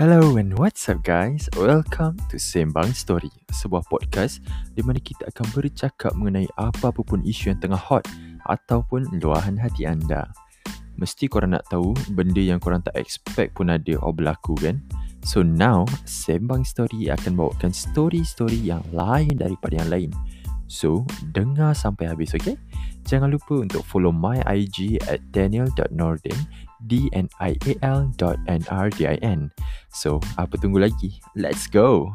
Hello and what's up guys? Welcome to Sembang Story, sebuah podcast di mana kita akan bercakap mengenai apa-apa pun isu yang tengah hot ataupun luahan hati anda. Mesti korang nak tahu benda yang korang tak expect pun ada or berlaku kan? So now, Sembang Story akan bawakan story-story yang lain daripada yang lain. So, dengar sampai habis, okay? Jangan lupa untuk follow my IG at daniel.nordin D-N-I-A-L dot N-R-D-I-N So, apa tunggu lagi? Let's go!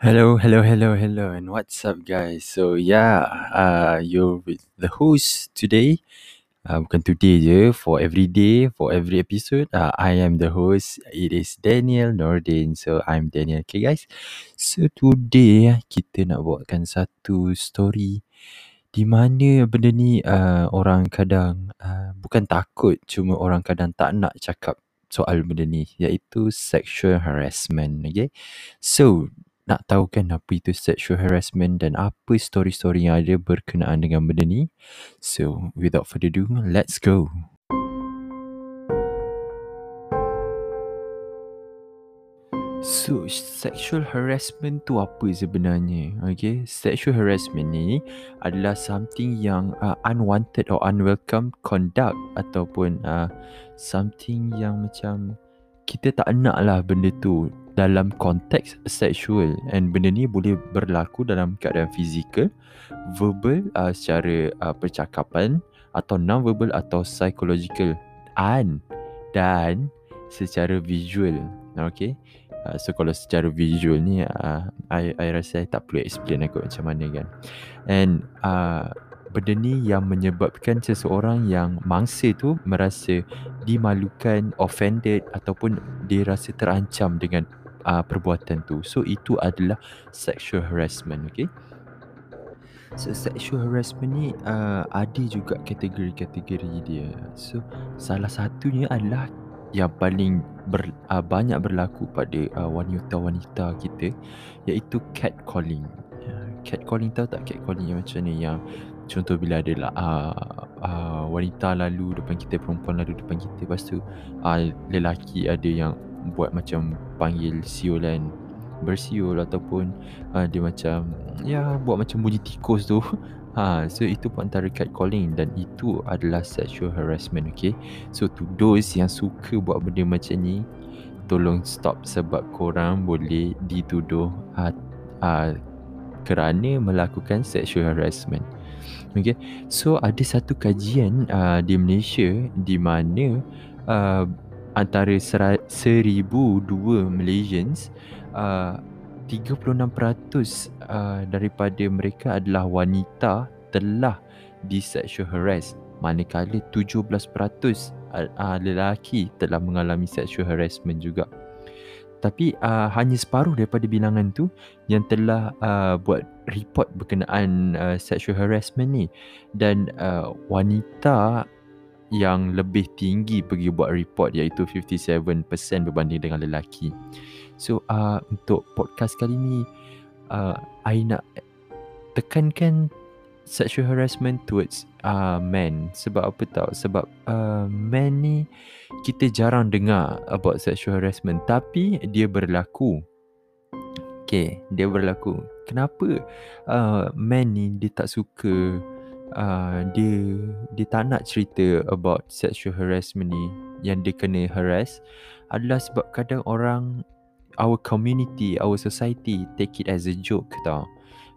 Hello, hello, hello, hello, and what's up, guys? So, yeah, uh, you're with the host today. Uh, bukan today je, for every day, for every episode. Uh, I am the host. It is Daniel Nordin. So, I'm Daniel. Okay, guys. So, today, kita nak buatkan satu story di mana benda ni uh, orang kadang uh, bukan takut cuma orang kadang tak nak cakap soal benda ni iaitu sexual harassment okay so nak tahu kan apa itu sexual harassment dan apa story-story yang ada berkenaan dengan benda ni so without further ado let's go So, sexual harassment tu apa sebenarnya? Okay, sexual harassment ni adalah something yang uh, unwanted or unwelcome conduct ataupun uh, something yang macam kita tak nak lah benda tu dalam konteks sexual. And benda ni boleh berlaku dalam keadaan fizikal, verbal uh, secara uh, percakapan atau non-verbal atau psychological. And dan secara visual. Okay, Uh, so kalau secara visual ni uh, I, I rasa I tak perlu explain aku macam mana kan. And uh, benda ni yang menyebabkan seseorang yang mangsa tu merasa dimalukan, offended ataupun dia rasa terancam dengan uh, perbuatan tu. So itu adalah sexual harassment okay So sexual harassment ni uh, ada juga kategori-kategori dia. So salah satunya adalah yang paling ber, uh, banyak berlaku pada uh, wanita-wanita kita iaitu catcalling. Uh, catcalling tahu tak catcalling yang macam ni? Yang contoh bila ada uh, uh, wanita lalu depan kita perempuan lalu depan kita lepas tu uh, lelaki ada yang buat macam panggil siulan bersiul ataupun uh, dia macam ya buat macam bunyi tikus tu Ha, so itu pun antara catcalling dan itu adalah sexual harassment, okay? So to those yang suka buat benda macam ni, tolong stop sebab korang boleh dituduh uh, uh, kerana melakukan sexual harassment. Okay, so ada satu kajian uh, di Malaysia di mana uh, antara seribu dua Malaysians uh, 36% uh, daripada mereka adalah wanita telah di sexual harass. Manakala 17% uh, lelaki telah mengalami sexual harassment juga tapi uh, hanya separuh daripada bilangan tu yang telah uh, buat report berkenaan uh, sexual harassment ni dan uh, wanita yang lebih tinggi pergi buat report iaitu 57% berbanding dengan lelaki. So uh, untuk podcast kali ni uh, I nak tekankan sexual harassment towards uh, men. Sebab apa tahu sebab uh, men ni kita jarang dengar about sexual harassment. Tapi dia berlaku. Okay, dia berlaku. Kenapa uh, men ni dia tak suka uh, dia dia tak nak cerita about sexual harassment ni yang dia kena harass adalah sebab kadang orang our community our society take it as a joke tau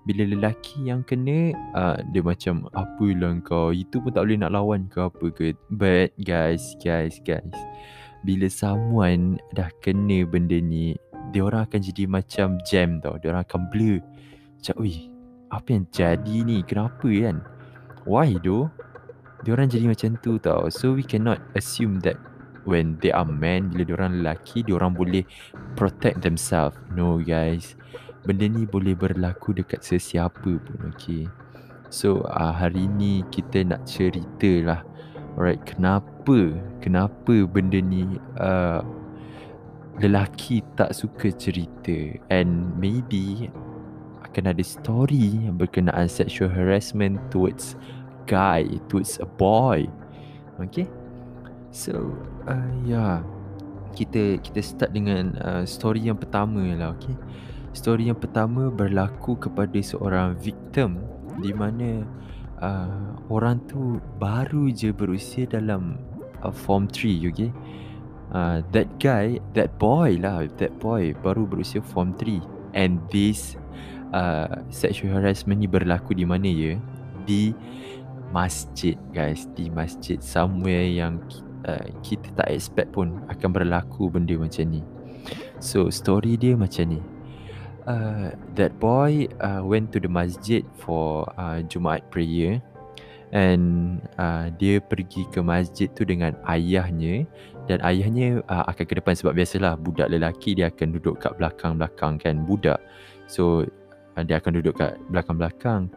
bila lelaki yang kena uh, dia macam apa lah kau itu pun tak boleh nak lawan ke apa ke but guys guys guys bila someone dah kena benda ni dia orang akan jadi macam jam tau dia orang akan blur macam ui apa yang jadi ni kenapa kan Why though? Diorang jadi macam tu tau. So we cannot assume that when they are men, bila diorang lelaki, diorang boleh protect themselves. No guys. Benda ni boleh berlaku dekat sesiapa pun, okay. So uh, hari ni kita nak cerita lah. Alright, kenapa? Kenapa benda ni uh, lelaki tak suka cerita? And maybe akan ada story berkenaan sexual harassment towards guy, towards a boy. Okay? So, uh, ya. Yeah. Kita kita start dengan uh, story yang pertama lah, okay? Story yang pertama berlaku kepada seorang victim di mana uh, orang tu baru je berusia dalam uh, form 3, okay? Uh, that guy, that boy lah, that boy baru berusia form 3 and this uh, sexual harassment ni berlaku di mana ya? Di masjid guys, di masjid somewhere yang uh, kita tak expect pun akan berlaku benda macam ni. So story dia macam ni. Uh, that boy uh, went to the masjid for uh, Jumaat prayer. And uh, dia pergi ke masjid tu dengan ayahnya. Dan ayahnya uh, akan ke depan sebab biasalah budak lelaki dia akan duduk kat belakang-belakang kan budak. So uh, dia akan duduk kat belakang-belakang.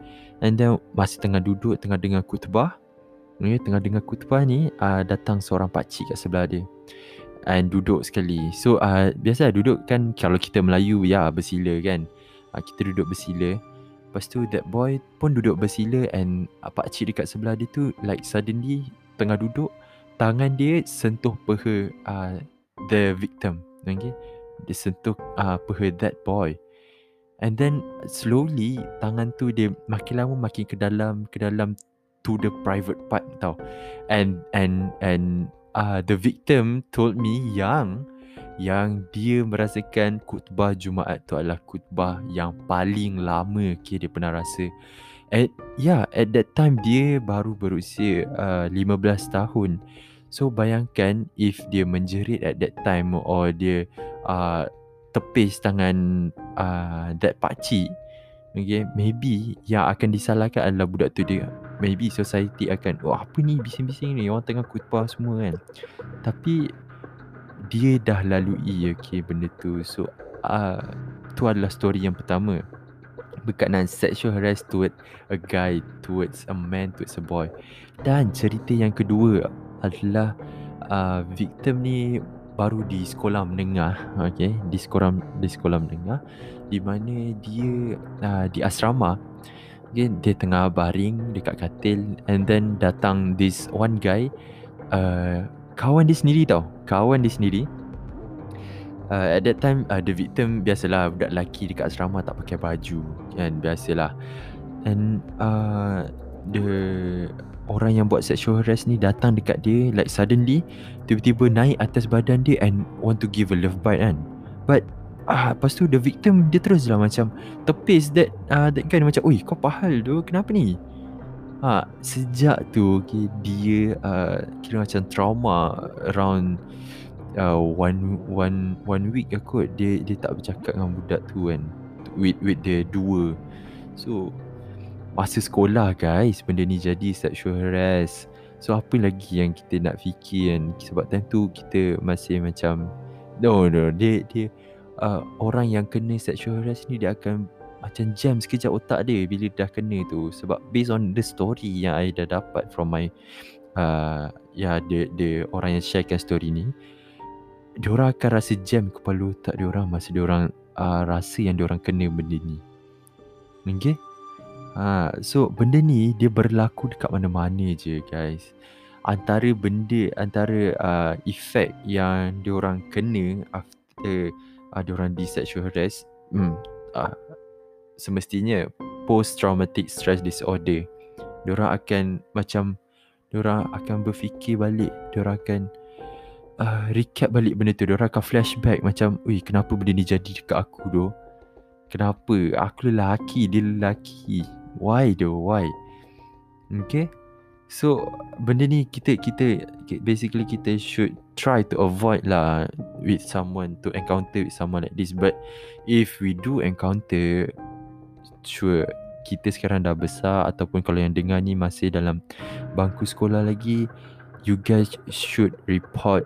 And then masih tengah duduk tengah dengar khutbah Ya, tengah dengar khutbah ni uh, datang seorang pakcik kat sebelah dia and duduk sekali. So uh, biasa duduk kan kalau kita Melayu ya bersila kan. Uh, kita duduk bersila. Lepas tu that boy pun duduk bersila and uh, pakcik dekat sebelah dia tu like suddenly tengah duduk tangan dia sentuh peha uh, the victim. Okay? Dia sentuh uh, peha that boy. And then slowly tangan tu dia makin lama makin ke dalam ke dalam to the private part tau and and and uh, the victim told me yang yang dia merasakan khutbah Jumaat tu adalah khutbah yang paling lama okay, dia pernah rasa. At yeah at that time dia baru berusia uh, 15 tahun. So bayangkan if dia menjerit at that time or dia uh, tepis tangan uh, that pakcik Okay, maybe yang akan disalahkan adalah budak tu dia maybe society akan oh apa ni bising-bising ni? Orang tengah khutbah semua kan. Tapi dia dah lalui okay benda tu. So uh, tu adalah story yang pertama. Berkenaan sexual harass towards a guy towards a man towards a boy. Dan cerita yang kedua adalah uh, victim ni baru di sekolah menengah okay? Di sekolah di sekolah menengah di mana dia uh, di asrama Okay, dia tengah baring dekat katil and then datang this one guy uh, kawan dia sendiri tau kawan dia sendiri. Uh, at that time uh, the victim biasalah budak lelaki dekat asrama tak pakai baju kan biasalah. And uh, the orang yang buat sexual harass ni datang dekat dia like suddenly tiba-tiba naik atas badan dia and want to give a love bite kan. But ah lepas tu the victim dia terus lah macam tepis that uh, that guy macam oi kau pahal tu kenapa ni? Ha sejak tu okay, dia uh, kira macam trauma around uh, one one one week aku dia dia tak bercakap dengan budak tu kan with with the dua. So masa sekolah guys benda ni jadi sexual harass. So apa lagi yang kita nak fikir kan? Sebab time tu kita masih macam no no dia dia uh, orang yang kena sexual harass ni dia akan macam jam sekejap otak dia bila dah kena tu. Sebab based on the story yang I dah dapat from my uh, ya the the orang yang sharekan story ni dia orang akan rasa jam kepala otak dia orang masa dia orang uh, rasa yang dia orang kena benda ni. Okay? Ha so benda ni dia berlaku dekat mana-mana je guys. Antara benda antara uh, efek yang dia orang kena after ada orang di sexual harass hmm uh, semestinya post traumatic stress disorder. Diorang akan macam diorang akan berfikir balik diorang akan uh, recap balik benda tu. Diorang akan flashback macam ui kenapa benda ni jadi dekat aku tu kenapa? Aku lelaki dia lelaki. Why though why? Okay So benda ni kita kita basically kita should try to avoid lah with someone to encounter with someone like this. But if we do encounter sure kita sekarang dah besar ataupun kalau yang dengar ni masih dalam bangku sekolah lagi you guys should report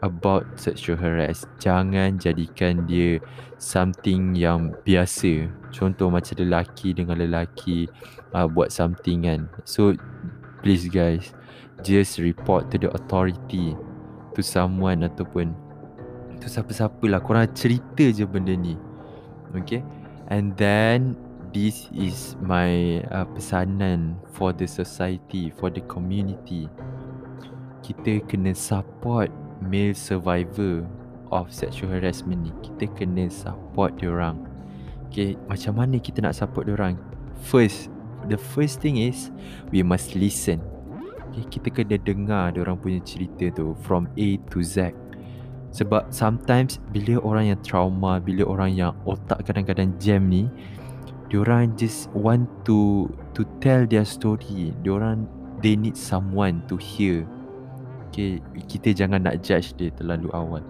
about sexual harass. Jangan jadikan dia something yang biasa. Contoh macam lelaki dengan lelaki uh, buat something kan. So please guys just report to the authority to someone ataupun to siapa-siapa lah korang cerita je benda ni okay and then this is my uh, pesanan for the society for the community kita kena support male survivor of sexual harassment ni. Kita kena support orang. Okay, macam mana kita nak support orang? First, the first thing is we must listen. Okay, kita kena dengar orang punya cerita tu from A to Z. Sebab sometimes bila orang yang trauma, bila orang yang otak kadang-kadang jam ni, diorang just want to to tell their story. Diorang they need someone to hear. Okay, kita jangan nak judge dia terlalu awal.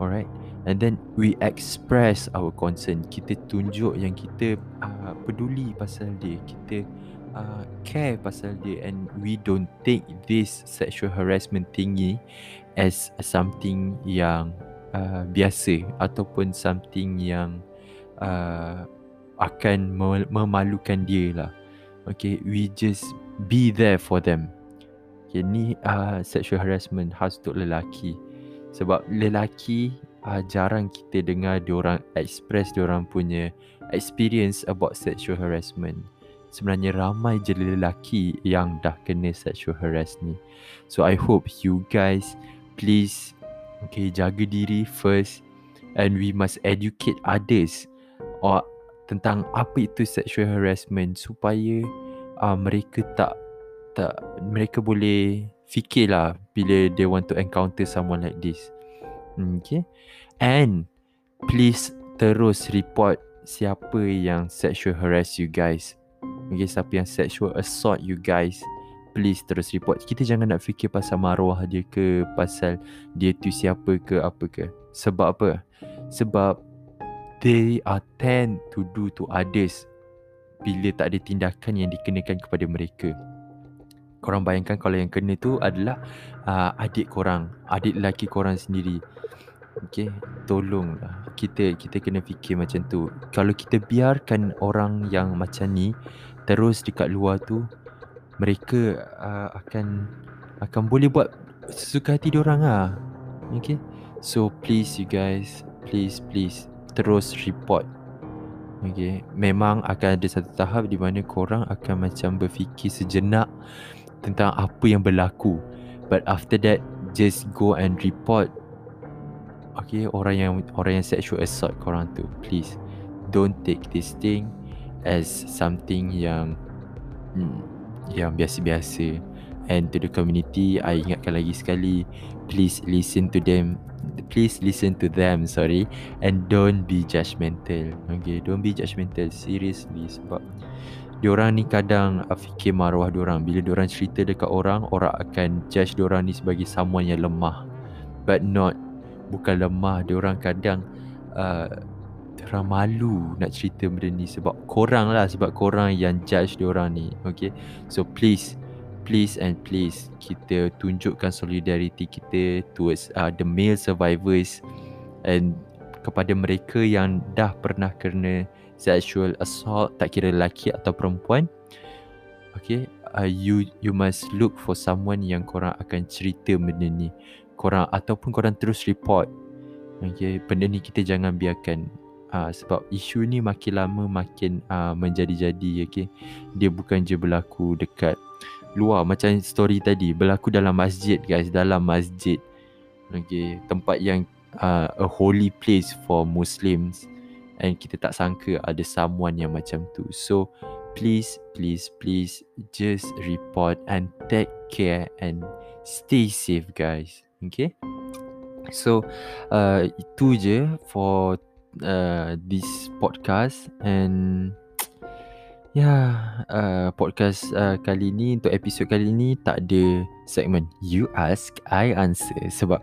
Alright. And then we express our concern. Kita tunjuk yang kita uh, peduli pasal dia. Kita uh, care pasal dia and we don't take this sexual harassment thingy as something yang uh, biasa ataupun something yang uh, akan memalukan dia lah. Okay, we just be there for them. Okay, ni uh, sexual harassment khas untuk lelaki. Sebab lelaki uh, jarang kita dengar orang express orang punya experience about sexual harassment. Sebenarnya ramai je lelaki yang dah kena sexual harass ni. So I hope you guys please okay jaga diri first and we must educate others or tentang apa itu sexual harassment supaya uh, mereka tak tak mereka boleh fikirlah bila they want to encounter someone like this. Okay. And please terus report siapa yang sexual harass you guys. Okay, siapa yang sexual assault you guys please terus report kita jangan nak fikir pasal maruah dia ke pasal dia tu siapa ke apa ke sebab apa sebab they are tend to do to others bila tak ada tindakan yang dikenakan kepada mereka korang bayangkan kalau yang kena tu adalah uh, adik korang adik lelaki korang sendiri Okay, tolonglah kita kita kena fikir macam tu. Kalau kita biarkan orang yang macam ni terus dekat luar tu, mereka uh, akan akan boleh buat sesuka hati dia orang ah. Okay. So please you guys, please please terus report. Okay. Memang akan ada satu tahap di mana korang akan macam berfikir sejenak tentang apa yang berlaku. But after that, just go and report. Okay, orang yang orang yang sexual assault korang tu, please don't take this thing as something yang hmm, yang biasa-biasa and to the community I ingatkan lagi sekali please listen to them please listen to them sorry and don't be judgmental okay don't be judgmental seriously sebab diorang ni kadang uh, fikir maruah diorang. Bila diorang cerita dekat orang orang akan judge diorang ni sebagai someone yang lemah. But not bukan lemah. Diorang kadang uh, malu nak cerita benda ni sebab korang lah sebab korang yang judge diorang ni. Okay? So please please and please kita tunjukkan solidarity kita towards uh, the male survivors and kepada mereka yang dah pernah kena sexual assault tak kira lelaki atau perempuan. Okay uh, you you must look for someone yang korang akan cerita benda ni. Korang ataupun korang terus report. Okay benda ni kita jangan biarkan. Uh, sebab isu ni makin lama makin uh, menjadi-jadi okay? Dia bukan je berlaku dekat luar. Macam story tadi berlaku dalam masjid guys. Dalam masjid. Okay tempat yang uh, a holy place for muslims and kita tak sangka ada someone yang macam tu. So please please please just report and take care and stay safe guys. Okay? So uh, itu je for uh, this podcast. And ya yeah, uh, podcast uh, kali ni untuk episod kali ni tak ada segmen. You ask I answer. Sebab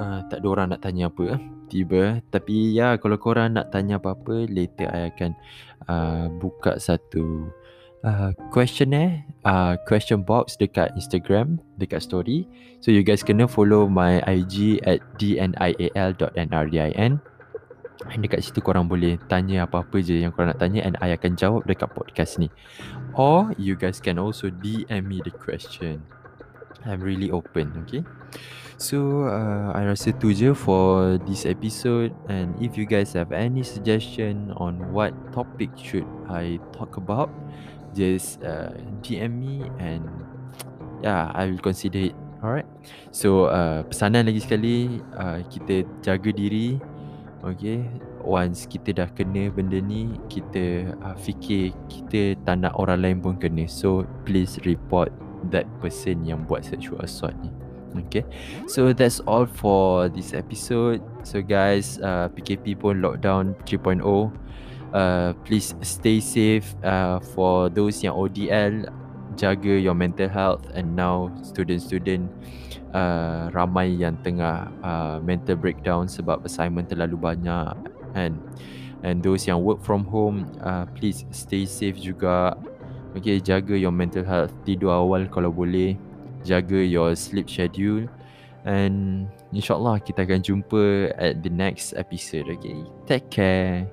uh, tak ada orang nak tanya apa eh, tiba tapi ya kalau korang nak tanya apa-apa later I akan uh, buka satu uh, questionnaire uh, question box dekat Instagram dekat story so you guys kena follow my IG at dnial.nrdin And dekat situ korang boleh tanya apa-apa je yang korang nak tanya and I akan jawab dekat podcast ni. Or you guys can also DM me the question. I'm really open, okay? So, uh, I rasa tu je for this episode and if you guys have any suggestion on what topic should I talk about, just uh, DM me and yeah, I will consider it Alright. So uh, pesanan lagi sekali uh, kita jaga diri. Okay. Once kita dah kena benda ni, kita uh, fikir kita tak nak orang lain pun kena. So please report that person yang buat sexual assault ni. Okay. So that's all for this episode. So guys, uh, PKP pun lockdown 3.0. Uh, please stay safe uh, for those yang ODL jaga your mental health and now student-student uh, ramai yang tengah uh, mental breakdown sebab assignment terlalu banyak and and those yang work from home uh, please stay safe juga okay jaga your mental health tidur awal kalau boleh jaga your sleep schedule and insyaallah kita akan jumpa at the next episode okay take care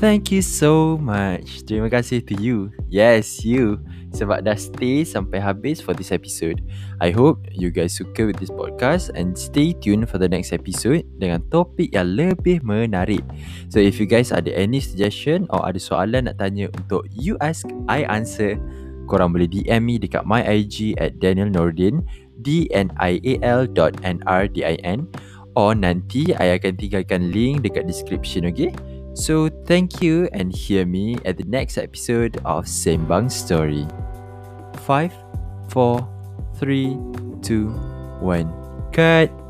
Thank you so much. Terima kasih to you. Yes, you. Sebab dah stay sampai habis for this episode. I hope you guys suka with this podcast and stay tuned for the next episode dengan topik yang lebih menarik. So if you guys ada any suggestion or ada soalan nak tanya untuk you ask, I answer, korang boleh DM me dekat my IG at Daniel Nordin, D-N-I-A-L dot N-R-D-I-N or nanti I akan tinggalkan link dekat description, okay? So thank you and hear me at the next episode of Sembang Story. 5, 4, 3, 2, 1. Cut!